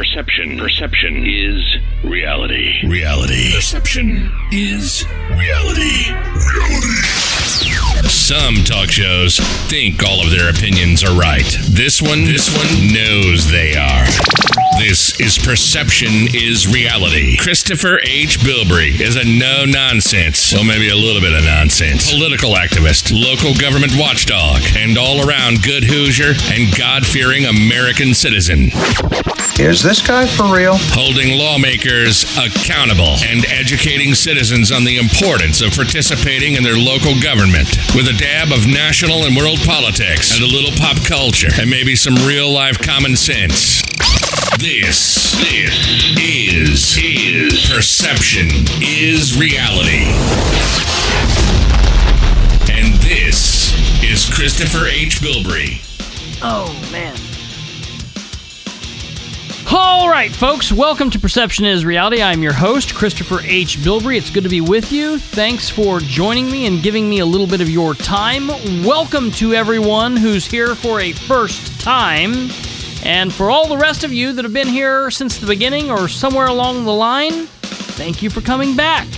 Perception. Perception is reality. Reality. Perception is reality. Reality. Some talk shows think all of their opinions are right. This one, this one knows they are. This is Perception is Reality. Christopher H. Bilbrey is a no nonsense, well, maybe a little bit of nonsense, political activist, local government watchdog, and all around good Hoosier and God fearing American citizen. Is this guy for real? Holding lawmakers accountable and educating citizens on the importance of participating in their local government with a dab of national and world politics and a little pop culture and maybe some real life common sense. This, this is, is perception is reality. And this is Christopher H. Bilbrey. Oh, man. All right, folks, welcome to Perception is Reality. I'm your host, Christopher H. Bilbrey. It's good to be with you. Thanks for joining me and giving me a little bit of your time. Welcome to everyone who's here for a first time. And for all the rest of you that have been here since the beginning or somewhere along the line, thank you for coming back.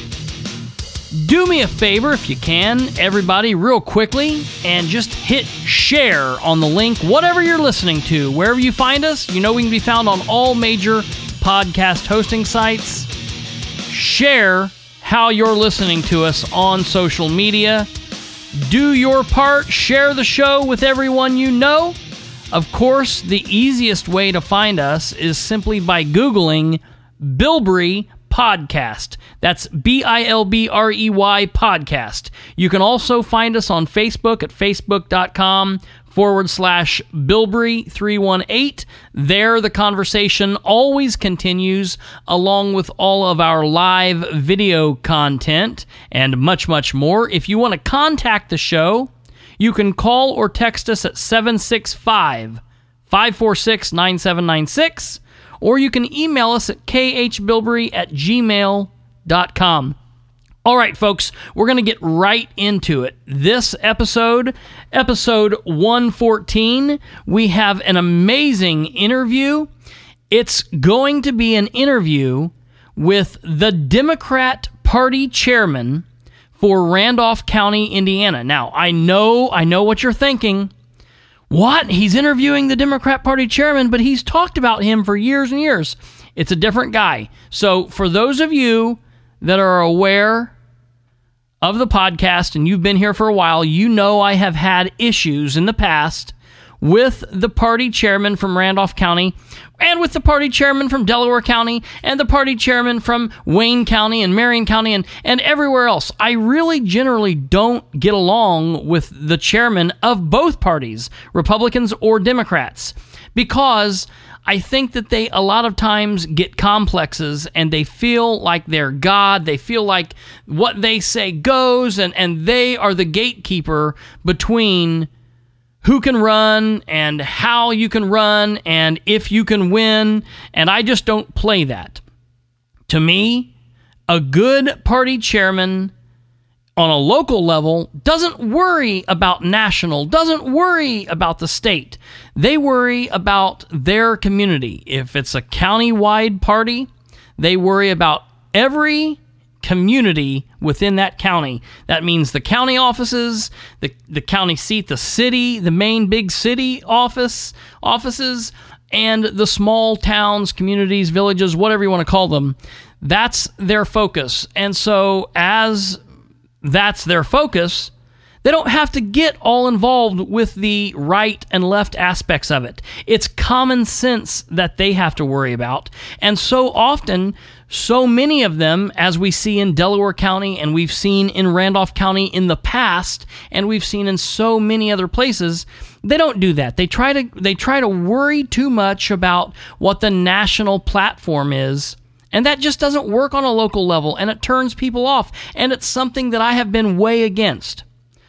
Do me a favor if you can, everybody, real quickly, and just hit share on the link, whatever you're listening to, wherever you find us. You know we can be found on all major podcast hosting sites. Share how you're listening to us on social media. Do your part, share the show with everyone you know. Of course, the easiest way to find us is simply by Googling Bilbrey Podcast. That's B I L B R E Y Podcast. You can also find us on Facebook at facebook.com forward slash Bilbrey318. There, the conversation always continues, along with all of our live video content and much, much more. If you want to contact the show, you can call or text us at 765 546 9796 or you can email us at khbilbrey at gmail.com. All right, folks, we're going to get right into it. This episode, episode 114, we have an amazing interview. It's going to be an interview with the Democrat Party chairman for Randolph County, Indiana. Now, I know, I know what you're thinking. What? He's interviewing the Democrat Party chairman, but he's talked about him for years and years. It's a different guy. So, for those of you that are aware of the podcast and you've been here for a while, you know I have had issues in the past with the party chairman from Randolph County and with the party chairman from Delaware County and the party chairman from Wayne County and Marion County and, and everywhere else. I really generally don't get along with the chairman of both parties, Republicans or Democrats, because I think that they a lot of times get complexes and they feel like they're God. They feel like what they say goes and, and they are the gatekeeper between who can run and how you can run and if you can win. And I just don't play that. To me, a good party chairman on a local level doesn't worry about national, doesn't worry about the state. They worry about their community. If it's a county-wide party, they worry about every community within that county. That means the county offices, the, the county seat, the city, the main big city office offices, and the small towns, communities, villages, whatever you want to call them. That's their focus. And so as that's their focus, they don't have to get all involved with the right and left aspects of it. It's common sense that they have to worry about. And so often, so many of them, as we see in Delaware County and we've seen in Randolph County in the past, and we've seen in so many other places, they don't do that. They try to they try to worry too much about what the national platform is. And that just doesn't work on a local level and it turns people off. And it's something that I have been way against.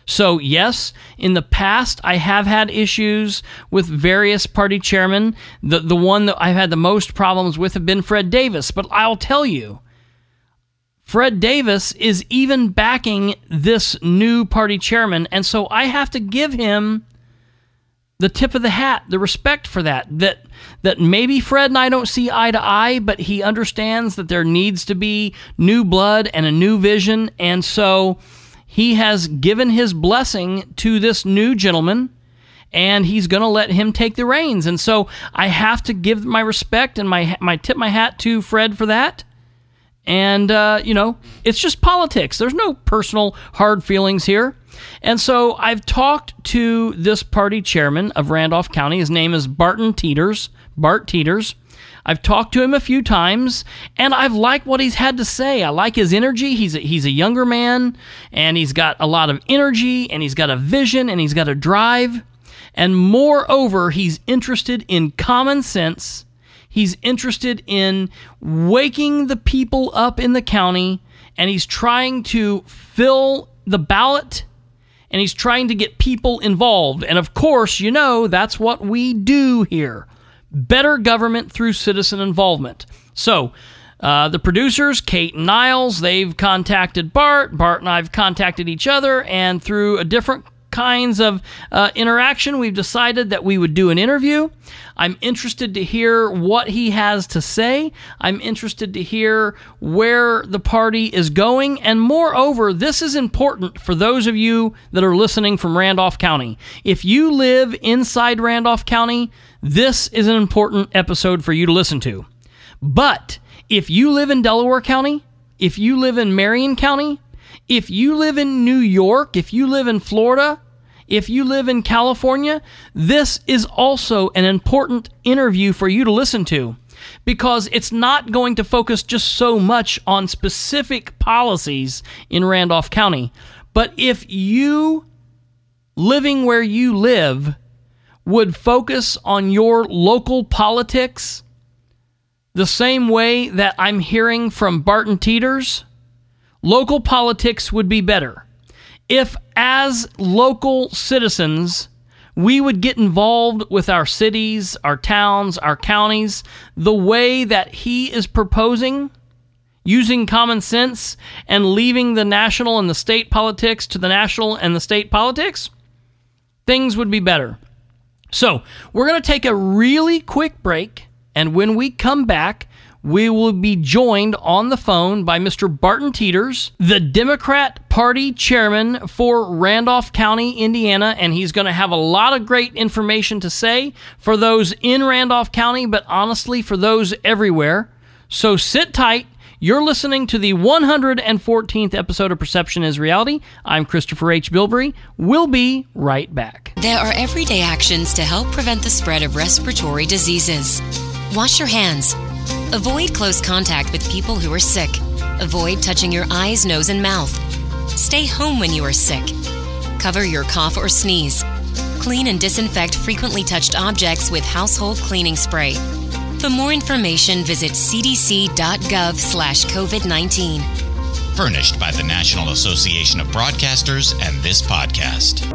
So, yes, in the past, I have had issues with various party chairmen. The, the one that I've had the most problems with have been Fred Davis. But I'll tell you, Fred Davis is even backing this new party chairman. And so I have to give him the tip of the hat, the respect for that. That that maybe Fred and I don't see eye to eye, but he understands that there needs to be new blood and a new vision, and so he has given his blessing to this new gentleman and he's going to let him take the reins. And so I have to give my respect and my my tip my hat to Fred for that. And uh, you know, it's just politics. There's no personal hard feelings here. And so I've talked to this party chairman of Randolph County. His name is Barton Teeters. Bart Teeters. I've talked to him a few times, and I've liked what he's had to say. I like his energy. He's a, he's a younger man, and he's got a lot of energy, and he's got a vision, and he's got a drive. And moreover, he's interested in common sense. He's interested in waking the people up in the county, and he's trying to fill the ballot and he's trying to get people involved. And of course, you know, that's what we do here better government through citizen involvement. So, uh, the producers, Kate and Niles, they've contacted Bart. Bart and I've contacted each other, and through a different kinds of uh, interaction, we've decided that we would do an interview. I'm interested to hear what he has to say. I'm interested to hear where the party is going. And moreover, this is important for those of you that are listening from Randolph County. If you live inside Randolph County, this is an important episode for you to listen to. But if you live in Delaware County, if you live in Marion County, if you live in New York, if you live in Florida, if you live in California, this is also an important interview for you to listen to because it's not going to focus just so much on specific policies in Randolph County. But if you living where you live would focus on your local politics the same way that I'm hearing from Barton Teeters, local politics would be better if, as local citizens, we would get involved with our cities, our towns, our counties, the way that he is proposing, using common sense and leaving the national and the state politics to the national and the state politics, things would be better. So, we're going to take a really quick break, and when we come back, we will be joined on the phone by Mr. Barton Teeters, the Democrat Party chairman for Randolph County, Indiana, and he's going to have a lot of great information to say for those in Randolph County, but honestly, for those everywhere. So sit tight. You're listening to the 114th episode of Perception is Reality. I'm Christopher H. Bilbrey. We'll be right back. There are everyday actions to help prevent the spread of respiratory diseases. Wash your hands Avoid close contact with people who are sick. Avoid touching your eyes, nose, and mouth. Stay home when you are sick. Cover your cough or sneeze. Clean and disinfect frequently touched objects with household cleaning spray. For more information, visit cdc.gov slash COVID-19. Furnished by the National Association of Broadcasters and this podcast.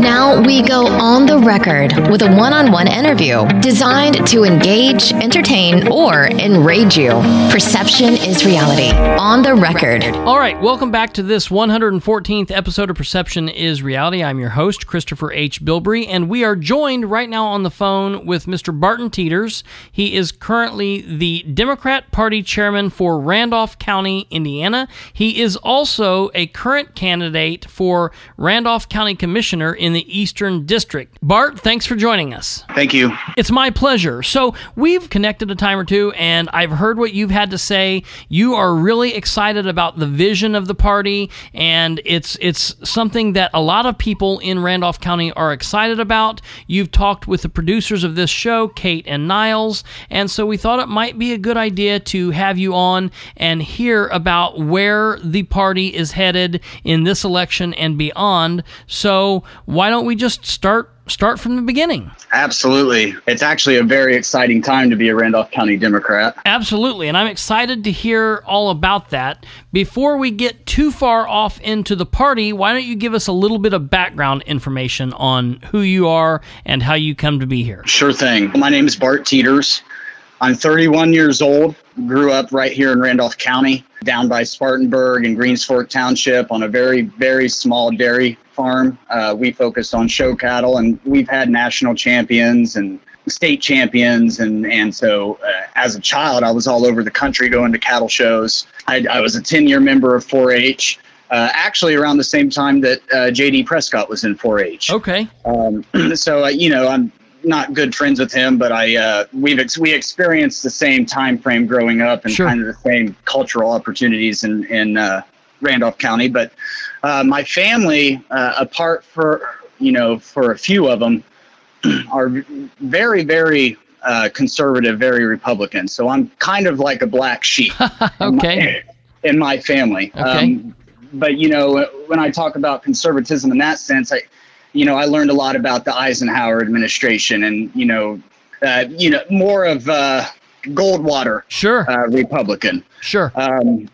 Now we go on the record with a one on one interview designed to engage, entertain, or enrage you. Perception is reality. On the record. All right, welcome back to this 114th episode of Perception is Reality. I'm your host, Christopher H. Bilbrey, and we are joined right now on the phone with Mr. Barton Teeters. He is currently the Democrat Party chairman for Randolph County, Indiana. He is also a current candidate for Randolph County Commissioner in the Eastern District. Bart, thanks for joining us. Thank you. It's my pleasure. So, we've connected a time or two, and I've heard what you've had to say. You are really excited about the vision of the party, and it's it's something that a lot of people in Randolph County are excited about. You've talked with the producers of this show, Kate and Niles, and so we thought it might be a good idea to have you on and hear about where the party is headed in this election and beyond. So, why don't we just start start from the beginning? Absolutely. It's actually a very exciting time to be a Randolph County Democrat. Absolutely. And I'm excited to hear all about that. Before we get too far off into the party, why don't you give us a little bit of background information on who you are and how you come to be here? Sure thing. My name is Bart Teeters. I'm 31 years old, grew up right here in Randolph County, down by Spartanburg and Greens Fork Township on a very, very small dairy farm. Uh, we focused on show cattle, and we've had national champions and state champions and and so uh, as a child I was all over the country going to cattle shows. I, I was a 10 year member of 4-H. Uh, actually, around the same time that uh, J.D. Prescott was in 4-H. Okay. Um, so uh, you know, I'm not good friends with him, but I uh, we've ex- we experienced the same time frame growing up and Sure. kind of the same cultural opportunities and in uh, Randolph County. But uh, my family, uh, apart for you know for a few of them, are very very uh, conservative, very Republican. So I'm kind of like a black sheep in my- Okay. in my family. Okay. Um, but you know, when I talk about conservatism in that sense, I, you know, I learned a lot about the Eisenhower administration, and you know, uh, you know, more of uh, Goldwater Sure. uh, Republican. Sure. Um,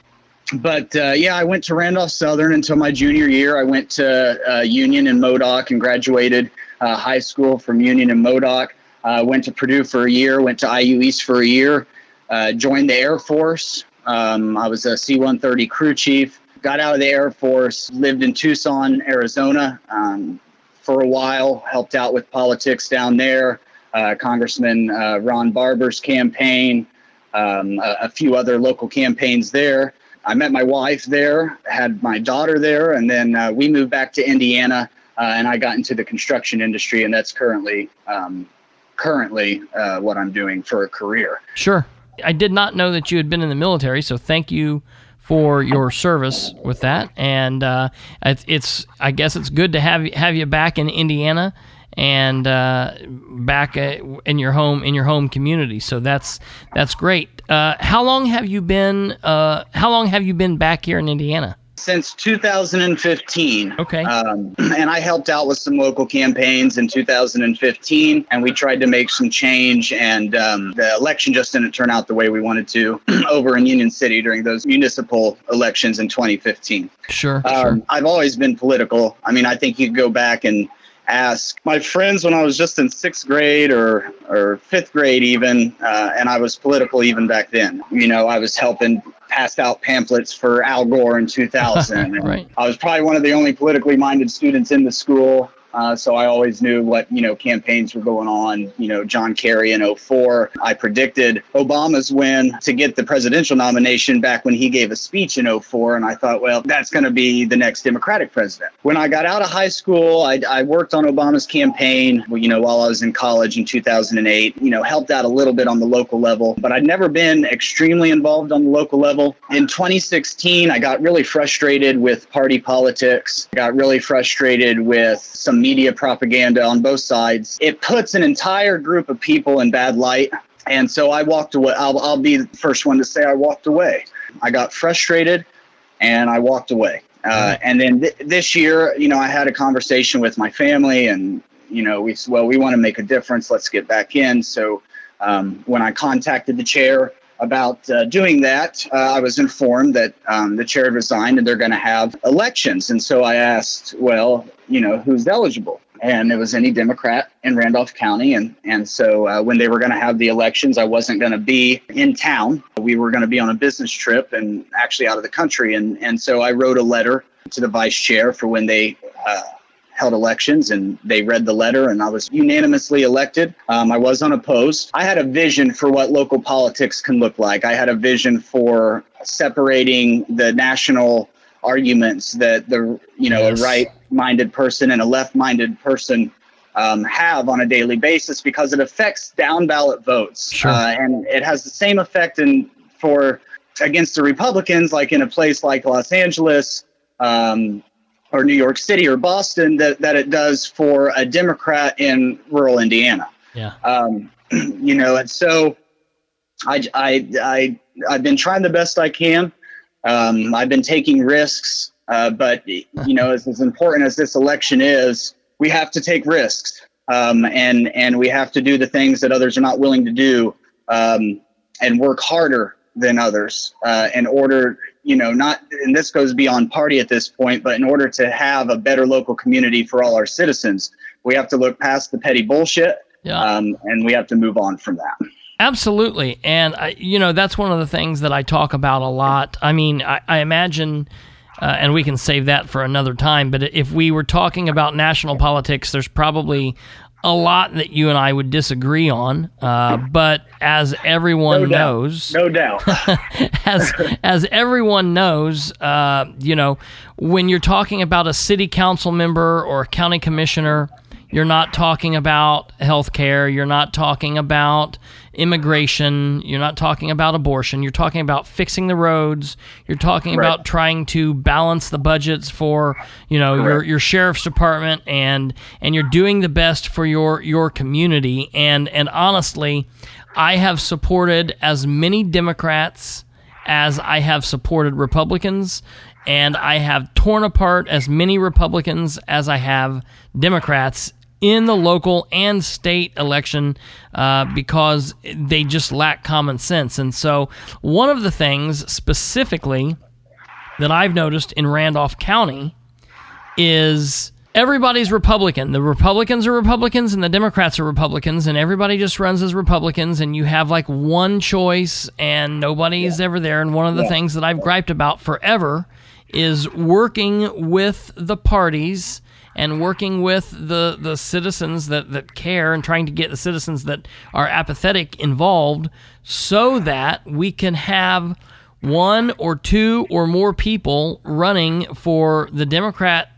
but uh, yeah, I went to Randolph Southern until my junior year. I went to uh, Union and Modoc and graduated uh, high school from Union and Modoc. Uh, went to Purdue for a year. Went to IU East for a year. Uh, joined the Air Force. Um, I was a C-130 crew chief. Got out of the Air Force. Lived in Tucson, Arizona, um, for a while. Helped out with politics down there. Uh, Congressman Ron Barber's campaign um, a, a few other local campaigns there. I met my wife there, had my daughter there, and then uh, we moved back to Indiana, uh, and I got into the construction industry, and that's currently um, currently uh, what I'm doing for a career. Sure. I did not know that you had been in the military, so thank you for your service with that. And uh, it's, it's, I guess it's good to have have you back in Indiana and uh, back in your home in your home community. So that's that's great. Uh, how long have you been? Uh, how long have you been back here in Indiana? Since 2015. Okay. Um, and I helped out with some local campaigns in 2015, and we tried to make some change. And um, the election just didn't turn out the way we wanted to over in Union City during those municipal elections in 2015. Sure. sure. Um, I've always been political. I mean, I think you go back and ask my friends when I was just in sixth grade or or fifth grade, even, uh, and I was political even back then. You know, I was helping pass out pamphlets for Al Gore in 2000. Right. I was probably one of the only politically minded students in the school. Uh, so I always knew what you know campaigns were going on. You know, John Kerry in 04. I predicted Obama's win to get the presidential nomination back when he gave a speech in 04, and I thought, well, that's going to be the next Democratic president. When I got out of high school, I, I worked on Obama's campaign. You know, while I was in college in 2008, you know, helped out a little bit on the local level, but I'd never been extremely involved on the local level. In 2016, I got really frustrated with party politics. Got really frustrated with some media propaganda on both sides. It puts an entire group of people in bad light. And so I walked away. I'll, I'll be the first one to say I walked away. I got frustrated and I walked away. Uh, and then th- this year, you know, I had a conversation with my family and, you know, we said, well, we want to make a difference. Let's get back in. So um, when I contacted the chair about uh, doing that, uh, I was informed that um, the chair resigned and they're going to have elections. And so I asked, well, you know, who's eligible? And it was any Democrat in Randolph County. And, and so uh, when they were going to have the elections, I wasn't going to be in town. We were going to be on a business trip and actually out of the country. And, and so I wrote a letter to the vice chair for when they uh, held elections and they read the letter and I was unanimously elected. Um, I was unopposed. I had a vision for what local politics can look like. I had a vision for separating the national arguments that the you know Yes. a right-minded person and a left-minded person um, have on a daily basis because it affects down ballot votes Sure. uh, and it has the same effect in for against the Republicans like in a place like Los Angeles um, or New York City or Boston that, that it does for a Democrat in rural Indiana. yeah. Um, you know, and so I, I, I, I've been trying the best I can. Um, I've been taking risks, uh, but you know, as, as important as this election is, we have to take risks, um, and and we have to do the things that others are not willing to do, um, and work harder than others uh, in order, you know, not. And this goes beyond party at this point, but in order to have a better local community for all our citizens, we have to look past the petty bullshit, Yeah. um, and we have to move on from that. Absolutely. And, I, you know, that's one of the things that I talk about a lot. I mean, I, I imagine uh, and we can save that for another time. But if we were talking about national politics, there's probably a lot that you and I would disagree on. Uh, but as everyone no knows, no doubt, as as everyone knows, uh, you know, when you're talking about a city council member or a county commissioner, you're not talking about health care. You're not talking about immigration. You're not talking about abortion. You're talking about fixing the roads. You're talking Right. about trying to balance the budgets for you know your, your sheriff's department and and you're doing the best for your your community. And and honestly, I have supported as many Democrats as I have supported Republicans, and I have torn apart as many Republicans as I have Democrats in the local and state election uh, because they just lack common sense. And so, one of the things specifically that I've noticed in Randolph County is everybody's Republican. The Republicans are Republicans and the Democrats are Republicans, and everybody just runs as Republicans, and you have like one choice, and nobody's ever there. And one of the things that I've griped about forever is working with the parties and working with the, the citizens that, that care and trying to get the citizens that are apathetic involved so that we can have one or two or more people running for the Democrat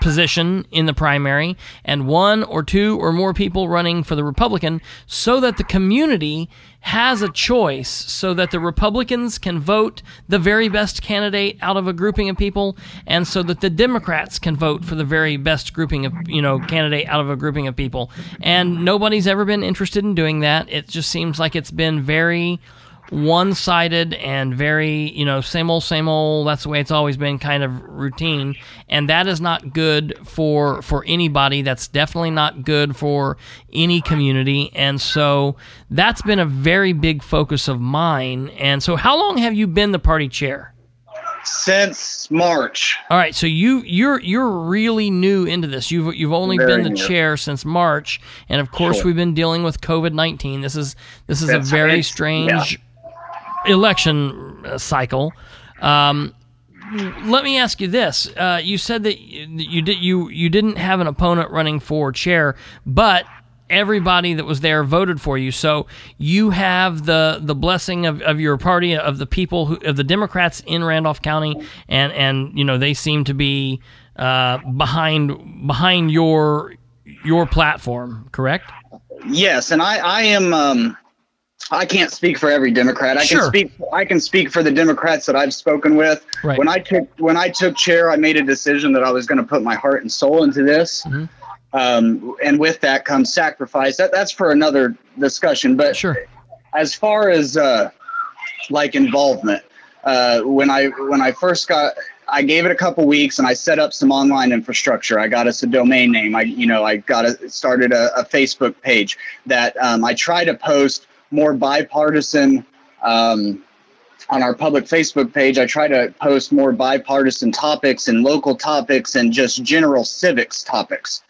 position in the primary and one or two or more people running for the Republican so that the community has a choice so that the Republicans can vote the very best candidate out of a grouping of people and so that the Democrats can vote for the very best grouping of you know candidate out of a grouping of people. And nobody's ever been interested in doing that. It just seems like it's been very one-sided and very you know same old same old that's the way it's always been kind of routine and that is not good for for anybody that's definitely not good for any community and so that's been a very big focus of mine and so how long have you been the party chair since March. all right, so you you're you're really new into this. You've you've only Very been the new. chair since March, and of course Sure. we've been dealing with COVID nineteen. This is this is That's a very strange election uh, cycle. Um, let me ask you this: uh, You said that you, you did you you didn't have an opponent running for chair, but everybody that was there voted for you. So you have the the blessing of, of your party of the people who of the Democrats in Randolph County, and and you know they seem to be uh, behind behind your your platform. Correct? Yes, and I, I am. Um, I can't speak for every Democrat. I Sure. can speak. I can speak for the Democrats that I've spoken with. Right. When I took when I took chair, I made a decision that I was going to put my heart and soul into this. Mm-hmm. Um, and with that comes sacrifice. That that's for another discussion. But Sure. as far as uh, like involvement, uh, when I when I first got, I gave it a couple weeks and I set up some online infrastructure. I got us a domain name. I you know I got a, started a, a Facebook page that um, I try to post more bipartisan. Um, on our public Facebook page, I try to post more bipartisan topics and local topics and just general civics topics.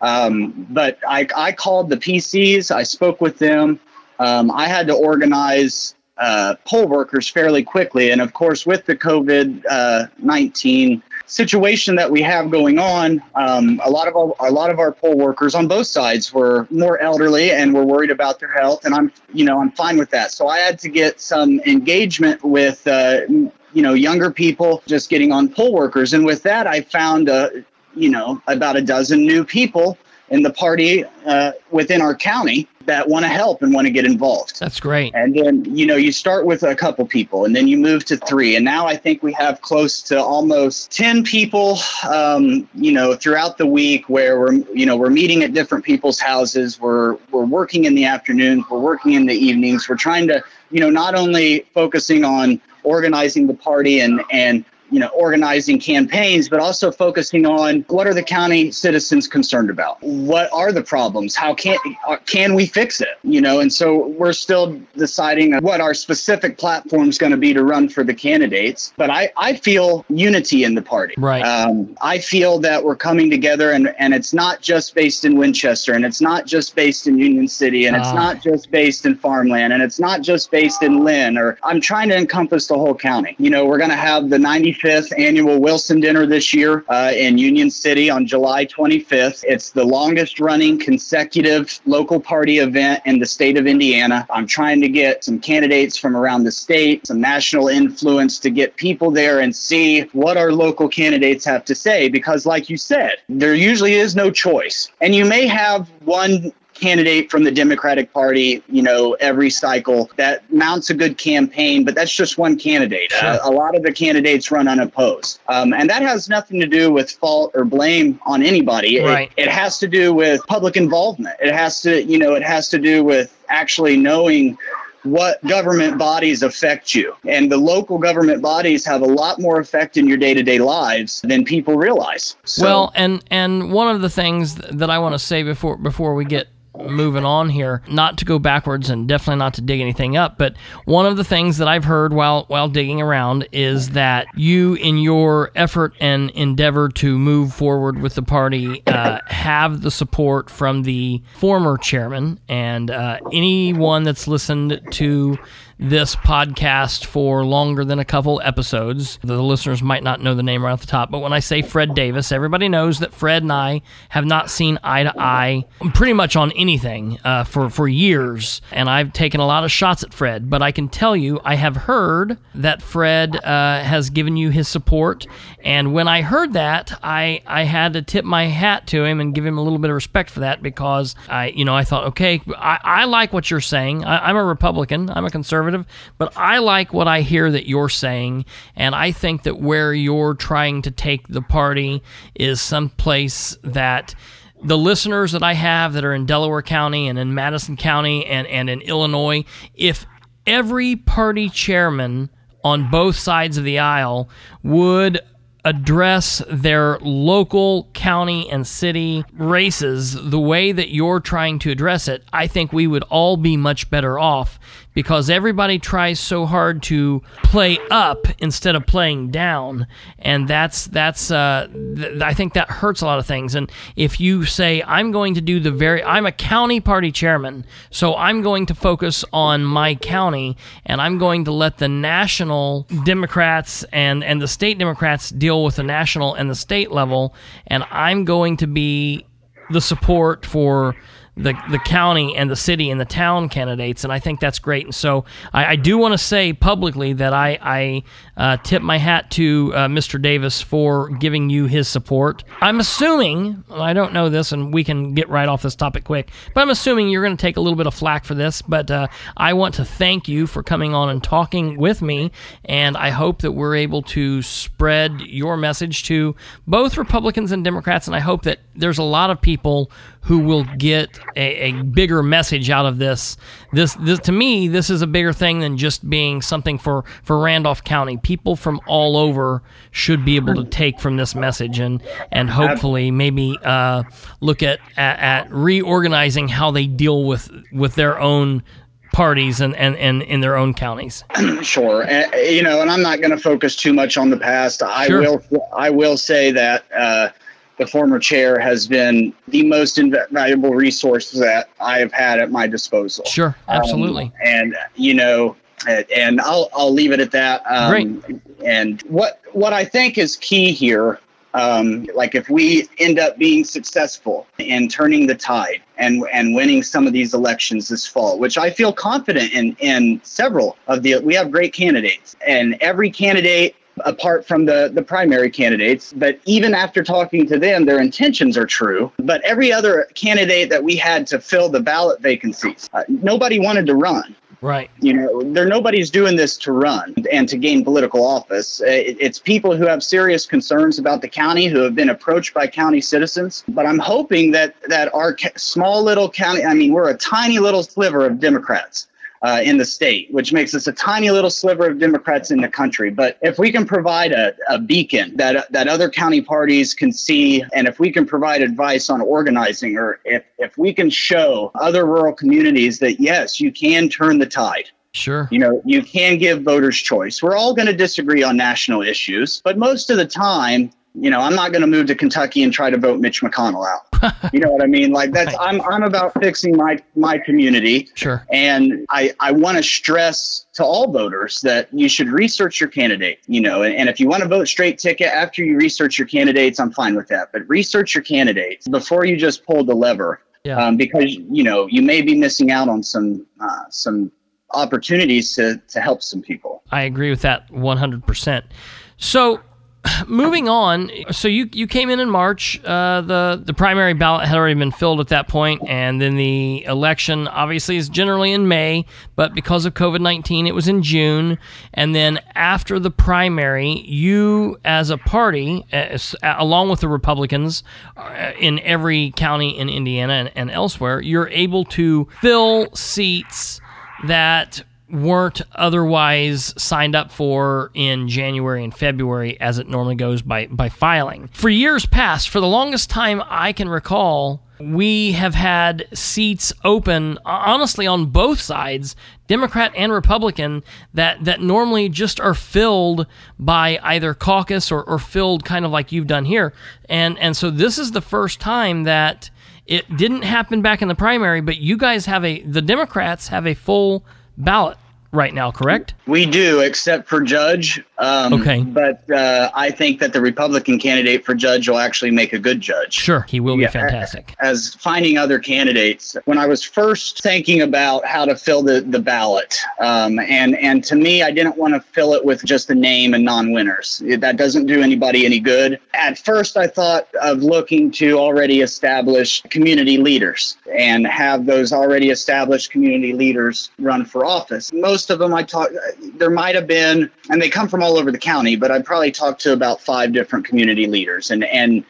Um, but I, I called the PCs, I spoke with them. Um, I had to organize uh, poll workers fairly quickly. And of course, with the COVID uh, 19 situation that we have going on, um, a lot of our, a lot of our poll workers on both sides were more elderly and were worried about their health. And I'm, you know, I'm fine with that. So I had to get some engagement with, uh, you know, younger people just getting on poll workers. And with that, I found, uh, you know, about a dozen new people in the party uh, within our county that want to help and want to get involved. That's great. And then, you know, you start with a couple people and then you move to three. And now I think we have close to almost 10 people, um, you know, throughout the week where we're, you know, we're meeting at different people's houses. We're, we're working in the afternoons. We're working in the evenings. We're trying to, you know, not only focusing on organizing the party and, and, you know, organizing campaigns, but also focusing on what are the county citizens concerned about? What are the problems? How can uh, can we fix it? You know, and so we're still deciding what our specific platform is going to be to run for the candidates. But I, I feel unity in the party. Right. Um, I feel that we're coming together, and and it's not just based in Winchester, and it's not just based in Union City, and it's Ah. not just based in farmland, and it's not just based in Lynn. Or I'm trying to encompass the whole county. You know, we're going to have the 95 25th annual Wilson Dinner this year uh, in Union City on July 25th. It's the longest running consecutive local party event in the state of Indiana. I'm trying to get some candidates from around the state, some national influence to get people there and see what our local candidates have to say because, like you said, there usually is no choice. And you may have one candidate from the Democratic Party, you know, every cycle that mounts a good campaign, but that's just one candidate. Sure. Uh, a lot of the candidates run unopposed. Um, and that has nothing to do with fault or blame on anybody. It- Right. It, has to do with public involvement. It has to, you know, it has to do with actually knowing what government bodies affect you. And the local government bodies have a lot more effect in your day to day lives than people realize. So, Well, and and one of the things that I want to say before before we get moving on here, not to go backwards and definitely not to dig anything up, but one of the things that I've heard while while digging around is that you, in your effort and endeavor to move forward with the party, uh, have the support from the former chairman and uh, anyone that's listened to this podcast for longer than a couple episodes. The listeners might not know the name right off the top, but when I say Fred Davis, everybody knows that Fred and I have not seen eye to eye pretty much on anything uh, for, for years. And I've taken a lot of shots at Fred, but I can tell you, I have heard that Fred uh, has given you his support. And when I heard that, I, I had to tip my hat to him and give him a little bit of respect for that because I, you know, I thought, okay, I, I like what you're saying. I, I'm a Republican, I'm a conservative, but I like what I hear that you're saying. And I think that where you're trying to take the party is someplace that the listeners that I have that are in Delaware County and in Madison County and, and in Illinois, if every party chairman on both sides of the aisle would address their local county and city races the way that you're trying to address it, I think we would all be much better off because everybody tries so hard to play up instead of playing down. And that's that's uh, th- I think that hurts a lot of things. And if you say I'm going to do the very I'm a county party chairman so I'm going to focus on my county and I'm going to let the national Democrats and and the state Democrats deal with the national and the state level and I'm going to be the support for the the county and the city and the town candidates, and I think that's great. And so I, I do want to say publicly that I I uh, tip my hat to uh, Mr. Davis for giving you his support. I'm assuming I don't know this, and we can get right off this topic quick, but I'm assuming you're going to take a little bit of flack for this. But uh, I want to thank you for coming on and talking with me, and I hope that we're able to spread your message to both Republicans and Democrats, and I hope that there's a lot of people who will get a, a, bigger message out of this. This, this, to me, this is a bigger thing than just being something for, for Randolph County. People from all over should be able to take from this message and, and hopefully maybe uh, look at, at, at reorganizing how they deal with, with their own parties and, and, and in their own counties. sure. Uh, you know, and I'm not going to focus too much on the past. I Sure. will, I will say that, uh, the former chair has been the most invaluable resource that I have had at my disposal. Sure, absolutely. Um, and you know, and- I'll I'll leave it at that. Um, And what what I think is key here, um, like if we end up being successful in turning the tide and and winning some of these elections this fall, which I feel confident in in several of the we have great candidates, and every candidate apart from the the primary candidates but even after talking to them their intentions are true but every other candidate that we had to fill the ballot vacancies uh, nobody wanted to run Right. you know there nobody's doing this to run and to gain political office Uh, it's people who have serious concerns about the county who have been approached by county citizens but i'm hoping that that our small little county i mean we're a tiny little sliver of democrats uh, in the state, which makes us a tiny little sliver of Democrats in the country. But if we can provide a, a beacon that that other county parties can see, and if we can provide advice on organizing, or if if we can show other rural communities that yes, you can turn the tide. Sure. You know, you can give voters choice. We're all going to disagree on national issues, but most of the time, you know, I'm not going to move to Kentucky and try to vote Mitch McConnell out. you know what I mean? Like that's I'm I'm about fixing my my community. Sure. And I I want to stress to all voters that you should research your candidate. You know, and, and if you want to vote straight ticket after you research your candidates, I'm fine with that. But research your candidates before you just pull the lever. Yeah. Um, because you know you may be missing out on some uh, some opportunities to to help some people. I agree with that 100%. So, moving on, so you you came in in March. Uh, the the primary ballot had already been filled at that point, and then the election obviously is generally in May, but because of COVID nineteen, it was in June. And then after the primary, you as a party, as, along with the Republicans uh, in every county in Indiana and, and elsewhere, you're able to fill seats that weren't otherwise signed up for in January and February as it normally goes by by filing. For years past, for the longest time I can recall, we have had seats open honestly on both sides, Democrat and Republican, that that normally just are filled by either caucus or, or filled kind of like you've done here. And and so this is the first time that it didn't happen back in the primary, but you guys have a the Democrats have a full ballot right now, correct? We do, except for judge. Um, Okay. But uh, I think that the Republican candidate for judge will actually make a good judge. Sure, he will be Yeah. fantastic. As finding other candidates, when I was first thinking about how to fill the, the ballot, um, and and to me, I didn't want to fill it with just a name and non-winners. That doesn't do anybody any good. At first, I thought of looking to already established community leaders and have those already established community leaders run for office. Most of them, I talked. There might have been, and they come from all over the county, but I probably talked to about five different community leaders, and and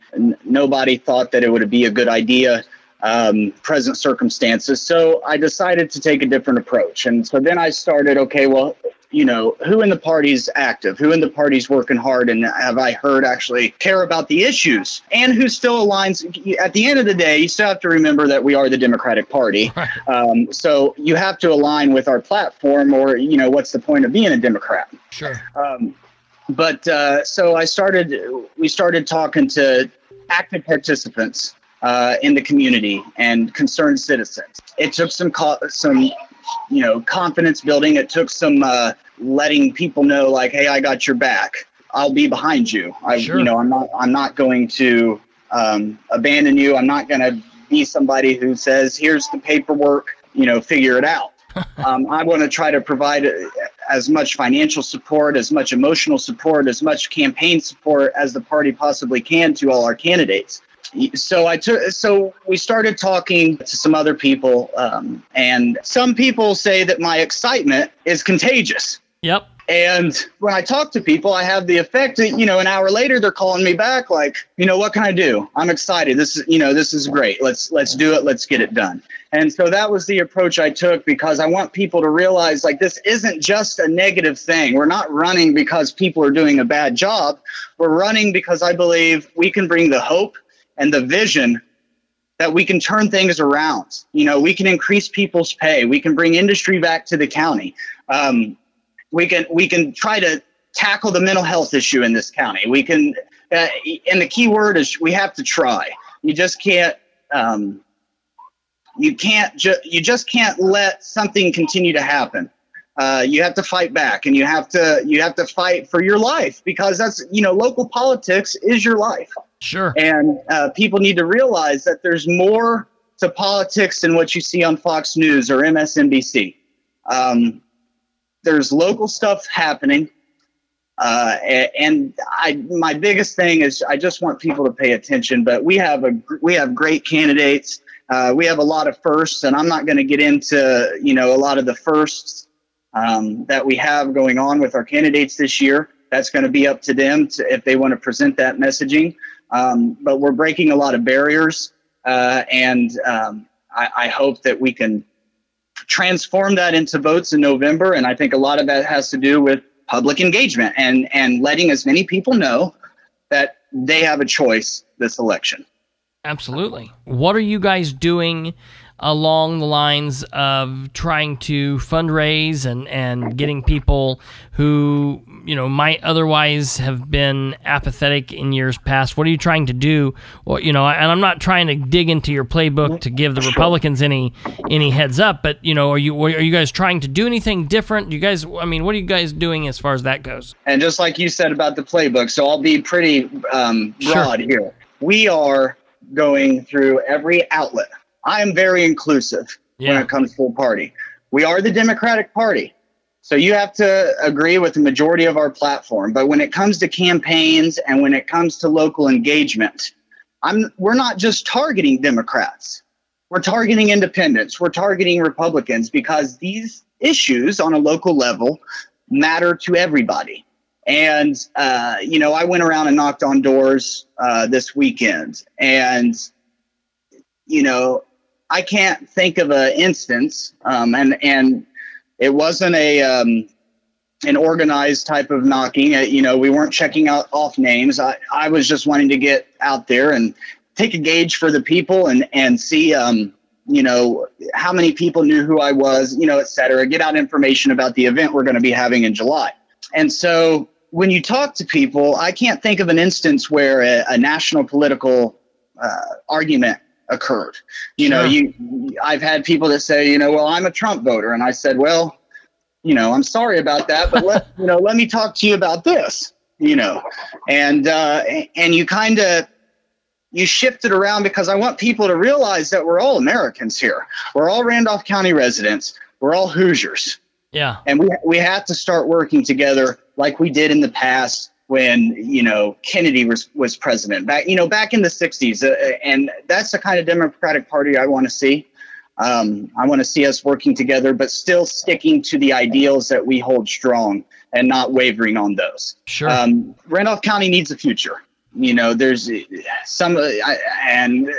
nobody thought that it would be a good idea um, present circumstances. So I decided to take a different approach. And so then I started, okay, well, you know, who in the party's active? Who in the party's working hard? And have I heard actually care about the issues? And who still aligns? At the end of the day, you still have to remember that we are the Democratic Party. Um, so you have to align with our platform, or, you know, what's the point of being a Democrat? Sure. Um, but uh, so I started. We started talking to active participants uh, in the community and concerned citizens. It took some co- some you know confidence building. It took some uh, letting people know like, hey, I got your back. I'll be behind you. I Sure. you know I'm not I'm not going to um, abandon you. I'm not going to be somebody who says here's the paperwork. You know, figure it out. um, I want to try to provide uh, as much financial support, as much emotional support, as much campaign support as the party possibly can to all our candidates. So I took. So we started talking to some other people, um, and some people say that my excitement is contagious. Yep. And when I talk to people, I have the effect that, you know, an hour later they're calling me back like, you know, what can I do? I'm excited. This is, you know, this is great. Let's let's do it. Let's get it done. And so that was the approach I took because I want people to realize like this isn't just a negative thing. We're not running because people are doing a bad job. We're running because I believe we can bring the hope and the vision that we can turn things around. You know, we can increase people's pay. We can bring industry back to the county. Um, we can we can try to tackle the mental health issue in this county. We can, uh, and the key word is we have to try. You just can't. Um, you can't. Ju- you just can't let something continue to happen. Uh, you have to fight back, and you have to you have to fight for your life because that's you know local politics is your life. Sure. And uh, people need to realize that there's more to politics than what you see on Fox News or MSNBC. Um, there's local stuff happening. Uh, and I, my biggest thing is I just want people to pay attention. But we have a we have great candidates. Uh, we have a lot of firsts, and I'm not going to get into you know a lot of the firsts um, that we have going on with our candidates this year. That's going to be up to them to, if they want to present that messaging. Um, but we're breaking a lot of barriers, uh, and um, I, I hope that we can transform that into votes in November. And I think a lot of that has to do with public engagement and and letting as many people know that they have a choice this election. Absolutely. What are you guys doing along the lines of trying to fundraise and, and getting people who you know might otherwise have been apathetic in years past? What are you trying to do? Well, you know, and I'm not trying to dig into your playbook to give the Republicans any any heads up, but you know, are you are you guys trying to do anything different? You guys, I mean, what are you guys doing as far as that goes? And just like you said about the playbook, so I'll be pretty um, broad sure. here. We are going through every outlet. I am very inclusive yeah. when it comes to the party. We are the Democratic Party. So you have to agree with the majority of our platform. But when it comes to campaigns and when it comes to local engagement, I'm we're not just targeting Democrats. We're targeting independents. We're targeting Republicans because these issues on a local level matter to everybody. And uh, you know, I went around and knocked on doors uh, this weekend, and you know, I can't think of an instance, um, and and it wasn't a um, an organized type of knocking. Uh, you know, we weren't checking out off names. I, I was just wanting to get out there and take a gauge for the people and and see um, you know how many people knew who I was, you know, et cetera. Get out information about the event we're going to be having in July. And so when you talk to people, I can't think of an instance where a, a national political uh, argument occurred. You know, you I've had people that say, you know, well, I'm a Trump voter, and I said, well, you know, I'm sorry about that, but let you know, let me talk to you about this. You know, and uh, and you kind of you shift it around because I want people to realize that we're all Americans here. We're all Randolph County residents. We're all Hoosiers. Yeah. And we we have to start working together like we did in the past when you know Kennedy was was president. Back you know back in the 60s uh, and that's the kind of democratic party I want to see. Um, I want to see us working together but still sticking to the ideals that we hold strong and not wavering on those. Sure. Um, Randolph County needs a future. You know there's some uh, and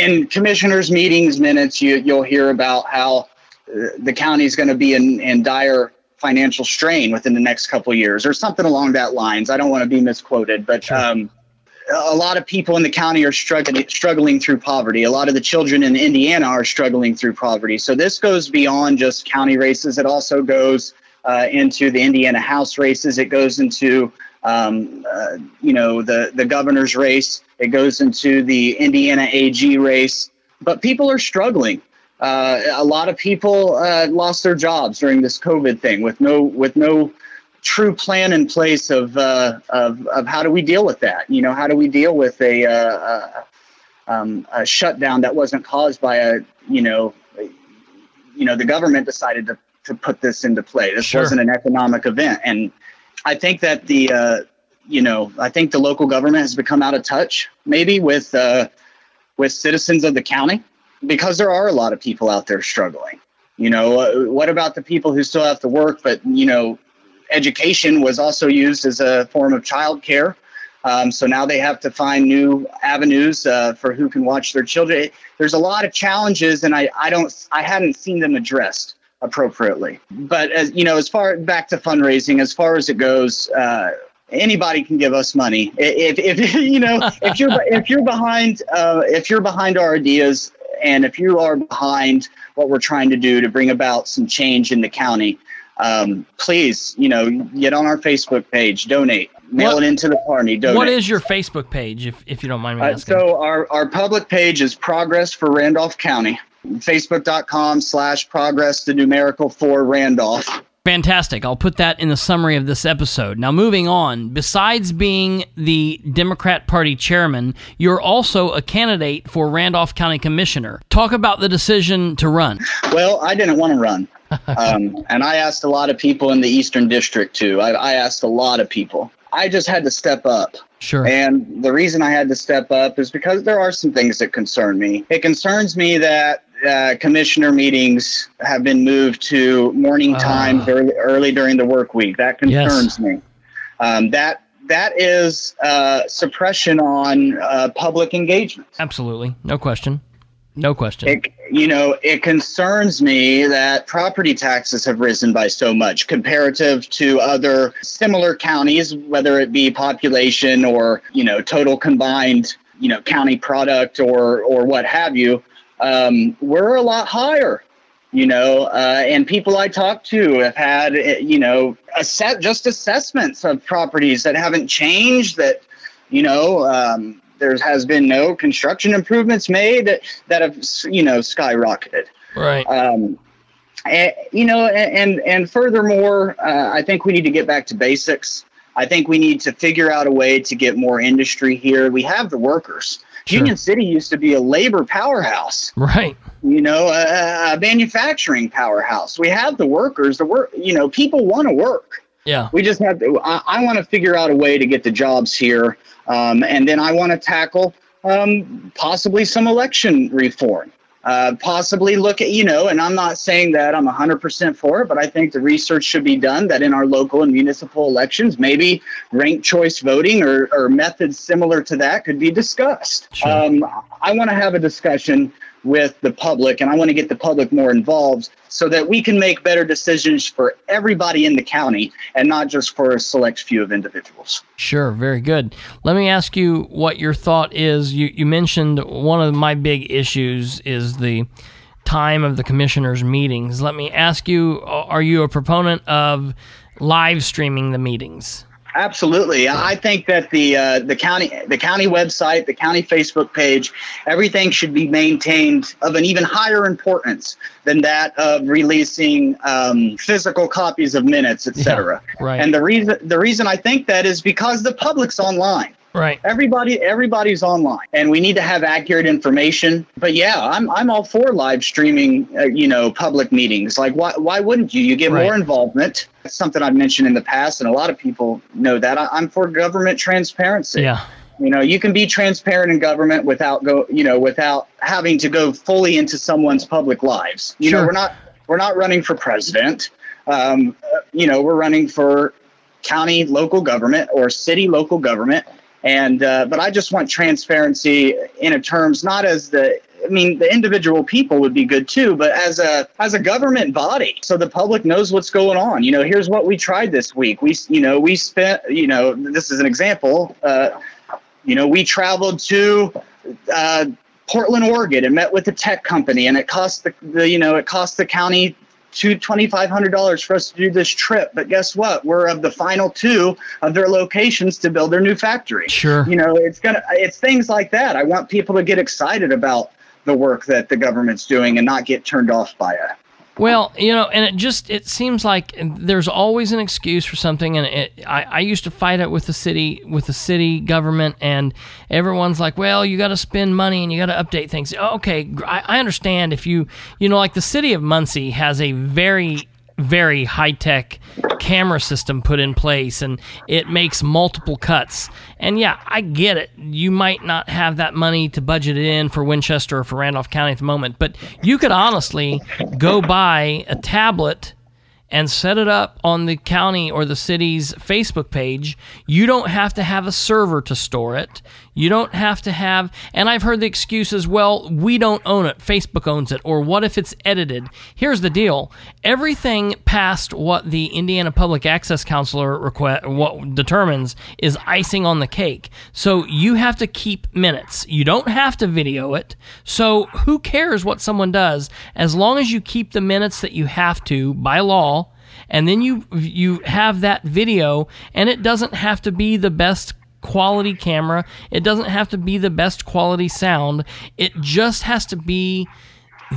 in commissioners meetings minutes you you'll hear about how uh, the county is going to be in, in dire financial strain within the next couple years or something along that lines. I don't want to be misquoted, but um, a lot of people in the county are struggling struggling through poverty. A lot of the children in Indiana are struggling through poverty. So this goes beyond just county races. It also goes uh, into the Indiana House races. It goes into um, uh, you know the the governor's race. It goes into the Indiana AG race. But people are struggling. Uh, a lot of people uh, lost their jobs during this COVID thing with no with no true plan in place of, uh, of of how do we deal with that? You know, how do we deal with a, uh, um, a shutdown that wasn't caused by a you know you know the government decided to to put this into play. This sure. wasn't an economic event, and I think that the uh, you know I think the local government has become out of touch maybe with uh, with citizens of the county because there are a lot of people out there struggling. You know, uh, what about the people who still have to work, but, you know, education was also used as a form of childcare. Um, so now they have to find new avenues uh, for who can watch their children. There's a lot of challenges, and I, I don't I hadn't seen them addressed appropriately. But as you know, as far back to fundraising, as far as it goes, uh, anybody can give us money. If, if you know if you're if you're behind uh, if you're behind our ideas, and if you are behind what we're trying to do to bring about some change in the county, um, please, you know, get on our Facebook page, donate, mail what, it into the party. Donate. What is your Facebook page, if, if you don't mind me asking? Uh, so our, our public page is Progress for Randolph County. Facebook.com slash progress the numerical for Randolph. Fantastic. I'll put that in the summary of this episode. Now, moving on, besides being the Democrat Party chairman, you're also a candidate for Randolph County Commissioner. Talk about the decision to run. Well, I didn't want to run. um, and I asked a lot of people in the Eastern District, too. I, I asked a lot of people. I just had to step up. Sure. And the reason I had to step up is because there are some things that concern me. It concerns me that uh, commissioner meetings have been moved to morning time uh, early, early, during the work week. That concerns yes. me. Um, that that is uh, suppression on uh, public engagement. Absolutely, no question. No question. It, you know, it concerns me that property taxes have risen by so much comparative to other similar counties, whether it be population or, you know, total combined, you know, county product or or what have you. Um, we're a lot higher. You know, uh, and people I talk to have had, you know, just assessments of properties that haven't changed. That, you know, um, there has been no construction improvements made that, that have, you know, skyrocketed. Right. Um, and, you know, and and furthermore, uh, I think we need to get back to basics. I think we need to figure out a way to get more industry here. We have the workers. Sure. Union City used to be a labor powerhouse. Right. You know, a, a manufacturing powerhouse. We have the workers. The work. You know, people want to work. Yeah. We just have to. I, I want to figure out a way to get the jobs here, um, and then I want to tackle um, possibly some election reform. Uh, possibly look at, you know, and I'm not saying that I'm 100% for it, but I think the research should be done that in our local and municipal elections, maybe ranked choice voting or, or methods similar to that could be discussed. Sure. Um, I want to have a discussion with the public and I want to get the public more involved so that we can make better decisions for everybody in the county and not just for a select few of individuals. Sure, very good. Let me ask you what your thought is. You, you mentioned one of my big issues is the time of the commissioners' meetings. Let me ask you are you a proponent of live streaming the meetings? Absolutely, I think that the uh, the county the county website, the county Facebook page, everything should be maintained of an even higher importance than that of releasing um, physical copies of minutes, etc. Yeah, right. And the reason the reason I think that is because the public's online. Right. Everybody everybody's online, and we need to have accurate information. But yeah, I'm I'm all for live streaming. Uh, you know, public meetings. Like why why wouldn't you? You get Right. more involvement. That's something I've mentioned in the past, and a lot of people know that. I, I'm for government transparency. Yeah. You know, you can be transparent in government without go, you know, without having to go fully into someone's public lives. You Sure. know, we're not we're not running for president. Um, uh, you know, we're running for county local government or city local government. And uh, but I just want transparency in terms not as the I mean the individual people would be good too, but as a as a government body, so the public knows what's going on. You know, here's what we tried this week. We you know we spent you know this is an example. Uh, you know, we traveled to uh, Portland, Oregon, and met with a tech company, and it cost the, the you know it cost the county two twenty five hundred dollars for us to do this trip. But guess what? We're of the final two of their locations to build their new factory. Sure. You know, it's gonna it's things like that. I want people to get excited about the work that the government's doing and not get turned off by it. Well, you know, and it just it seems like there's always an excuse for something, and it, I, I used to fight it with the city with the city government, and everyone's like, "Well, you got to spend money and you got to update things." Okay, I, I understand if you you know, like the city of Muncie has a very very high tech camera system put in place and it makes multiple cuts. And yeah, I get it. You might not have that money to budget it in for Winchester or for Randolph County at the moment, but you could honestly go buy a tablet and set it up on the county or the city's Facebook page. You don't have to have a server to store it. You don't have to have, and I've heard the excuse as well, we don't own it, Facebook owns it, or what if it's edited? Here's the deal everything past what the Indiana Public Access Counselor request, what determines is icing on the cake. So you have to keep minutes. You don't have to video it. So who cares what someone does as long as you keep the minutes that you have to by law and then you you have that video and it doesn't have to be the best quality camera it doesn't have to be the best quality sound it just has to be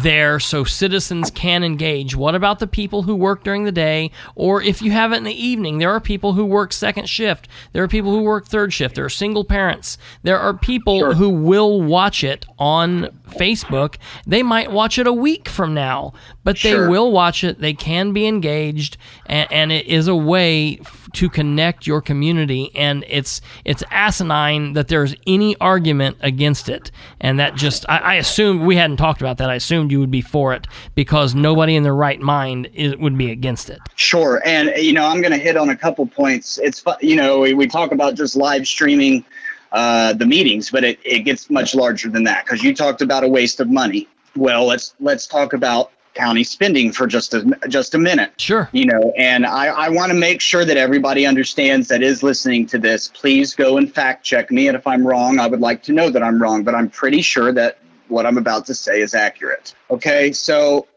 there so citizens can engage. What about the people who work during the day? Or if you have it in the evening, there are people who work second shift. There are people who work third shift. There are single parents. There are people who will watch it on Facebook. They might watch it a week from now, but they Sure. will watch it. They can be engaged, and, and it is a way f- to connect your community. And it's it's asinine that there's any argument against it. And that just I, I assumed we hadn't talked about that. I assumed you would be for it because nobody in their right mind is, would be against it. Sure, and you know I'm going to hit on a couple points. It's you know we, we talk about just live streaming uh, the meetings, but it, it gets much larger than that because you talked about a waste of money. Well, let's let's talk about county spending for just a just a minute. Sure. You know, and I, I want to make sure that everybody understands that is listening to this. Please go and fact check me, and if I'm wrong, I would like to know that I'm wrong. But I'm pretty sure that what I'm about to say is accurate. Okay, so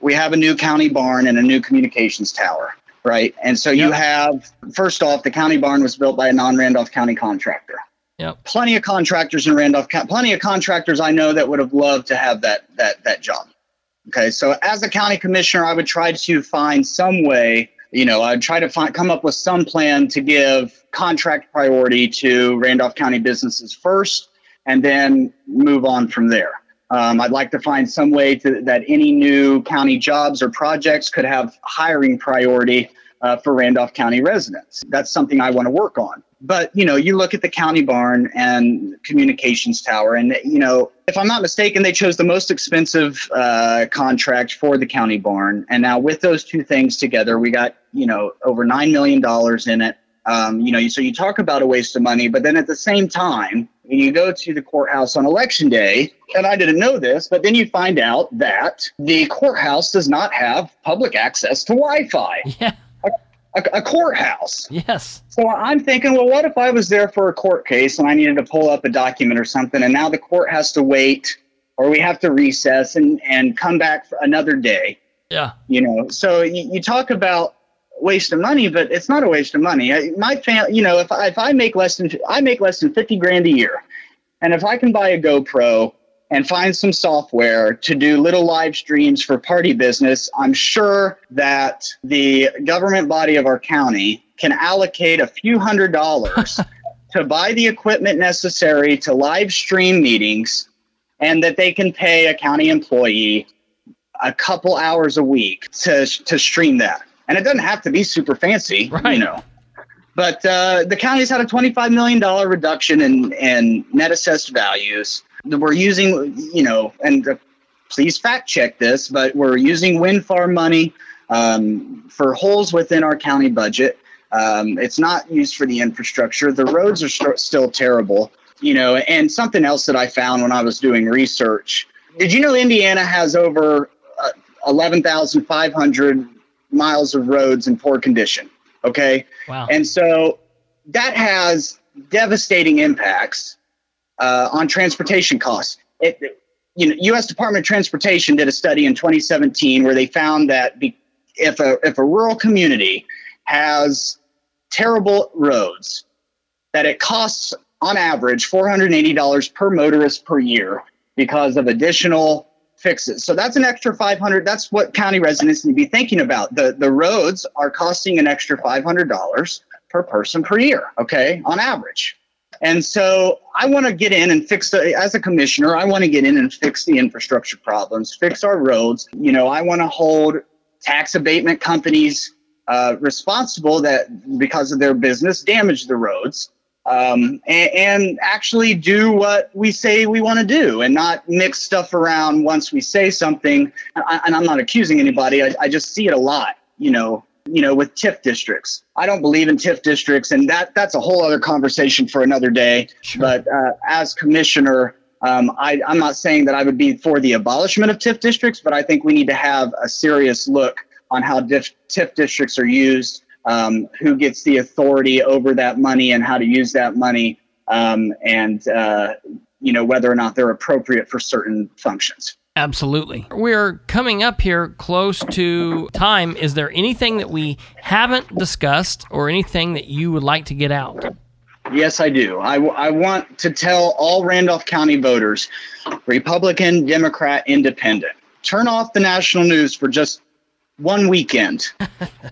we have a new county barn and a new communications tower, right? And so you have, first off, the county barn was built by a non Randolph County contractor. Yep. Plenty of contractors in Randolph County, plenty of contractors I know that would have loved to have that that that job. Okay, so as a county commissioner, I would try to find some way you know, I'd try to find, come up with some plan to give contract priority to Randolph County businesses first and then move on from there. Um, I'd like to find some way to, that any new county jobs or projects could have hiring priority uh, for Randolph County residents. That's something I want to work on. But you know, you look at the county barn and communications tower, and you know, if I'm not mistaken, they chose the most expensive uh, contract for the county barn. And now with those two things together, we got you know over nine million dollars in it. Um, you know, so you talk about a waste of money, but then at the same time, when you go to the courthouse on election day, and I didn't know this, but then you find out that the courthouse does not have public access to Wi-Fi. Yeah a, a, courthouse. Yes. So I'm thinking, well, what if I was there for a court case and I needed to pull up a document or something, and now the court has to wait, or we have to recess and and come back for another day. Yeah. You know, so you, you talk about waste of money, but it's not a waste of money. I, my family, you know, if I, if I make less than I make less than fifty grand a year, and if I can buy a GoPro and find some software to do little live streams for party business, I'm sure that the government body of our county can allocate a few hundred dollars to buy the equipment necessary to live stream meetings and that they can pay a county employee a couple hours a week to, to stream that. And it doesn't have to be super fancy, right. you know. But uh, the county's had a $25 million reduction in, in net assessed values we're using, you know, and uh, please fact check this, but we're using wind farm money um, for holes within our county budget. Um, it's not used for the infrastructure. The roads are st- still terrible, you know. And something else that I found when I was doing research: Did you know Indiana has over uh, eleven thousand five hundred miles of roads in poor condition? Okay. Wow. And so that has devastating impacts uh, on transportation costs. It, you know, U.S. Department of Transportation did a study in 2017 where they found that be, if a if a rural community has terrible roads, that it costs on average $480 per motorist per year because of additional fixes. So that's an extra 500. That's what county residents need to be thinking about. The the roads are costing an extra $500 per person per year. Okay, on average. And so I want to get in and fix the, as a commissioner, I want to get in and fix the infrastructure problems, fix our roads. You know, I want to hold tax abatement companies uh, responsible that because of their business damage the roads. Um, and, and, actually do what we say we want to do and not mix stuff around once we say something. I, and I'm not accusing anybody. I, I just see it a lot, you know, you know, with TIF districts. I don't believe in TIF districts, and that that's a whole other conversation for another day. Sure. But uh, as commissioner, um, I, I'm not saying that I would be for the abolishment of TIF districts, but I think we need to have a serious look on how diff- TIF districts are used, um, who gets the authority over that money, and how to use that money, um, and uh, you know whether or not they're appropriate for certain functions. Absolutely. We're coming up here close to time. Is there anything that we haven't discussed or anything that you would like to get out? Yes, I do. I, I want to tell all Randolph County voters Republican, Democrat, Independent turn off the national news for just one weekend.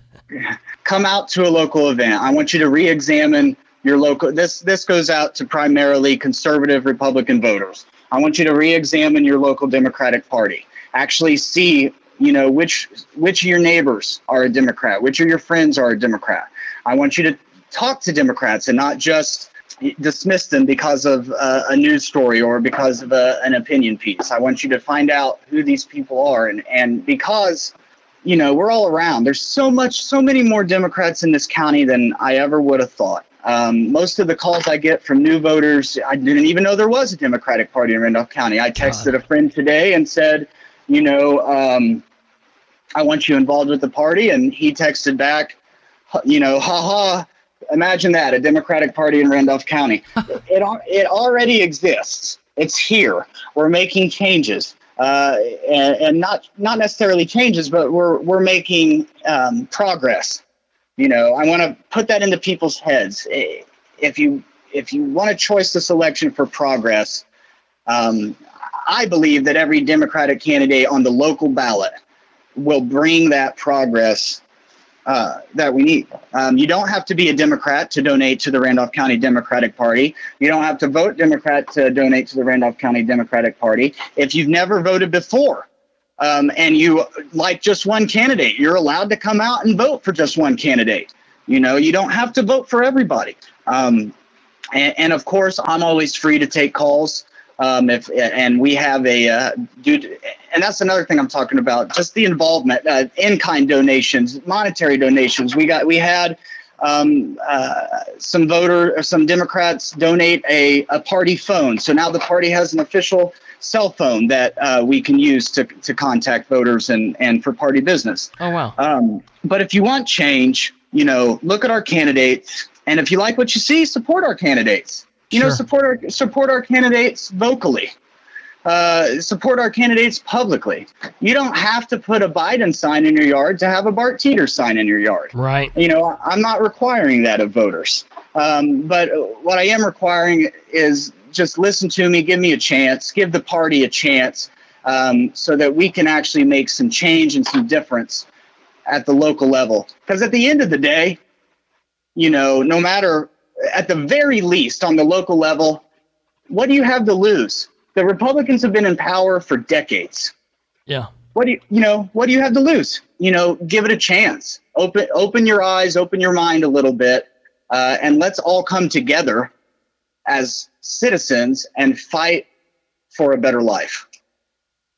Come out to a local event. I want you to re examine your local. This, this goes out to primarily conservative Republican voters I want you to re-examine your local Democratic Party. Actually, see you know which which of your neighbors are a Democrat, which of your friends are a Democrat. I want you to talk to Democrats and not just dismiss them because of uh, a news story or because of a, an opinion piece. I want you to find out who these people are, and and because you know we're all around. There's so much, so many more Democrats in this county than I ever would have thought. Um, most of the calls I get from new voters, I didn't even know there was a Democratic Party in Randolph County. I texted a friend today and said, you know, um, I want you involved with the party. And he texted back, you know, ha ha, imagine that, a Democratic Party in Randolph County. it, it already exists. It's here. We're making changes. Uh, and, and, not not necessarily changes, but we're we're making um, progress. You know, I want to put that into people's heads. If you if you want to choice this election for progress, um, I believe that every Democratic candidate on the local ballot will bring that progress uh, that we need. Um, you don't have to be a Democrat to donate to the Randolph County Democratic Party. You don't have to vote Democrat to donate to the Randolph County Democratic Party. If you've never voted before um, and you like just one candidate, you're allowed to come out and vote for just one candidate. You know, you don't have to vote for everybody. Um, and, and, of course, I'm always free to take calls. Um, if and we have a uh, due and that's another thing I'm talking about. Just the involvement, uh, in-kind donations, monetary donations. We got we had um, uh, some voter, some Democrats donate a, a party phone. So now the party has an official cell phone that uh, we can use to, to contact voters and, and for party business. Oh, wow. Um, but if you want change, you know, look at our candidates. And if you like what you see, support our candidates. You sure. know, support our support our candidates vocally. Uh, support our candidates publicly. You don't have to put a Biden sign in your yard to have a Bart Teeter sign in your yard. Right. You know, I'm not requiring that of voters. Um, but what I am requiring is just listen to me, give me a chance, give the party a chance, um, so that we can actually make some change and some difference at the local level. Because at the end of the day, you know, no matter at the very least on the local level, what do you have to lose? The Republicans have been in power for decades. Yeah. What do you, you know, what do you have to lose? You know, give it a chance. Open open your eyes, open your mind a little bit, uh, and let's all come together as citizens and fight for a better life.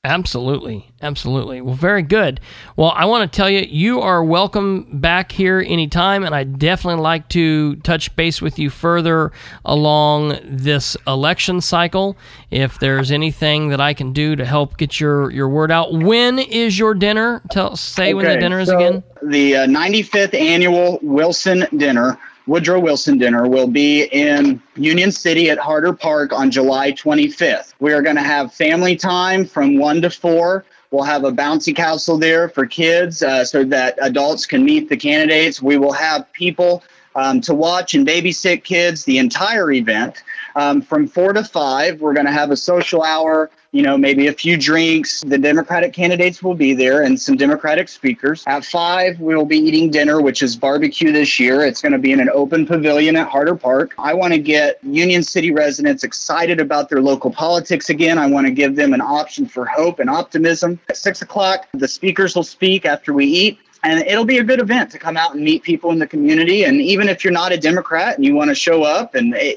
Absolutely. Absolutely. Well, very good. Well, I want to tell you, you are welcome back here anytime, and I definitely like to touch base with you further along this election cycle. If there's anything that I can do to help get your, your word out, when is your dinner? Tell say okay, when the dinner is so again. The uh, 95th annual Wilson dinner Woodrow Wilson dinner will be in Union City at Harder Park on July 25th. We are going to have family time from 1 to 4. We'll have a bouncy castle there for kids uh, so that adults can meet the candidates. We will have people um, to watch and babysit kids the entire event. Um, from 4 to 5, we're going to have a social hour you know, maybe a few drinks. The Democratic candidates will be there and some Democratic speakers. At five, we will be eating dinner, which is barbecue this year. It's going to be in an open pavilion at Harder Park. I want to get Union City residents excited about their local politics again. I want to give them an option for hope and optimism. At six o'clock, the speakers will speak after we eat and it'll be a good event to come out and meet people in the community and even if you're not a democrat and you want to show up and eh,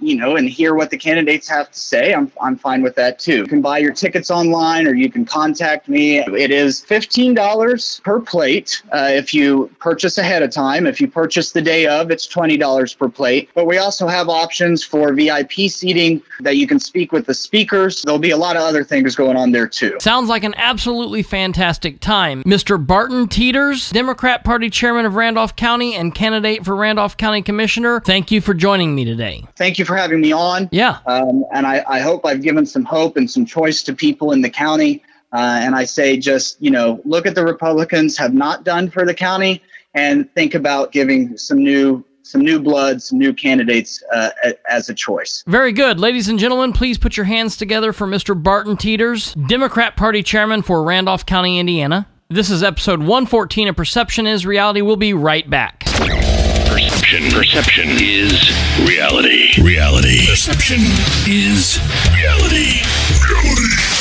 you know and hear what the candidates have to say i'm, I'm fine with that too. You can buy your tickets online or you can contact me. It is $15 per plate uh, if you purchase ahead of time. If you purchase the day of it's $20 per plate. But we also have options for vip seating that you can speak with the speakers. There'll be a lot of other things going on there too. Sounds like an absolutely fantastic time. Mr barton Teeters, Democrat Party Chairman of Randolph County and candidate for Randolph County Commissioner. Thank you for joining me today. Thank you for having me on. Yeah. Um, and I, I, hope I've given some hope and some choice to people in the county. Uh, and I say just, you know, look at the Republicans have not done for the county and think about giving some new some new blood, some new candidates uh, as a choice. Very good. Ladies and gentlemen, please put your hands together for Mr. Barton Teeters, Democrat Party Chairman for Randolph County, Indiana. This is episode 114 of Perception is Reality. We'll be right back. Perception. Perception is reality. Reality. Perception is reality. Reality.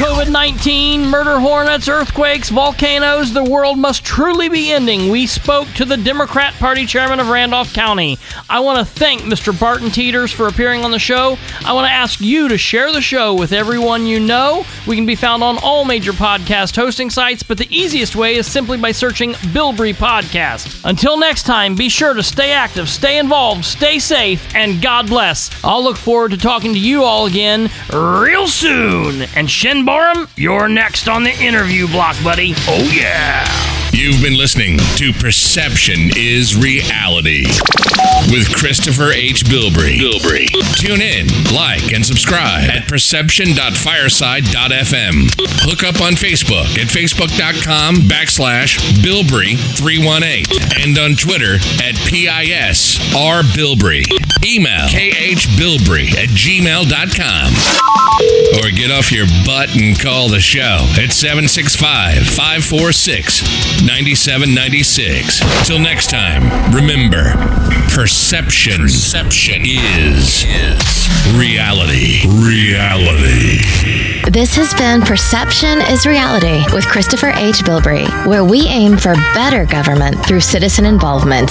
COVID 19, murder hornets, earthquakes, volcanoes, the world must truly be ending. We spoke to the Democrat Party chairman of Randolph County. I want to thank Mr. Barton Teeters for appearing on the show. I want to ask you to share the show with everyone you know. We can be found on all major podcast hosting sites, but the easiest way is simply by searching Bilbrey Podcast. Until next time, be sure to stay active, stay involved, stay safe, and God bless. I'll look forward to talking to you all again real soon. And Shin Borum, you're next on the interview block, buddy. Oh, yeah. You've been listening to Perception is Reality. with Christopher H. Bilbrey. Bilbrey. Tune in, like, and subscribe at perception.fireside.fm. Hook up on Facebook at facebook.com backslash Bilbrey318 and on Twitter at PISRBilbrey. Email khbilbrey at gmail.com. Or get off your butt and call the show at 765 546 9796. Till next time, remember perception, perception is, is reality. Reality. This has been Perception is Reality with Christopher H. Bilbrey, where we aim for better government through citizen involvement.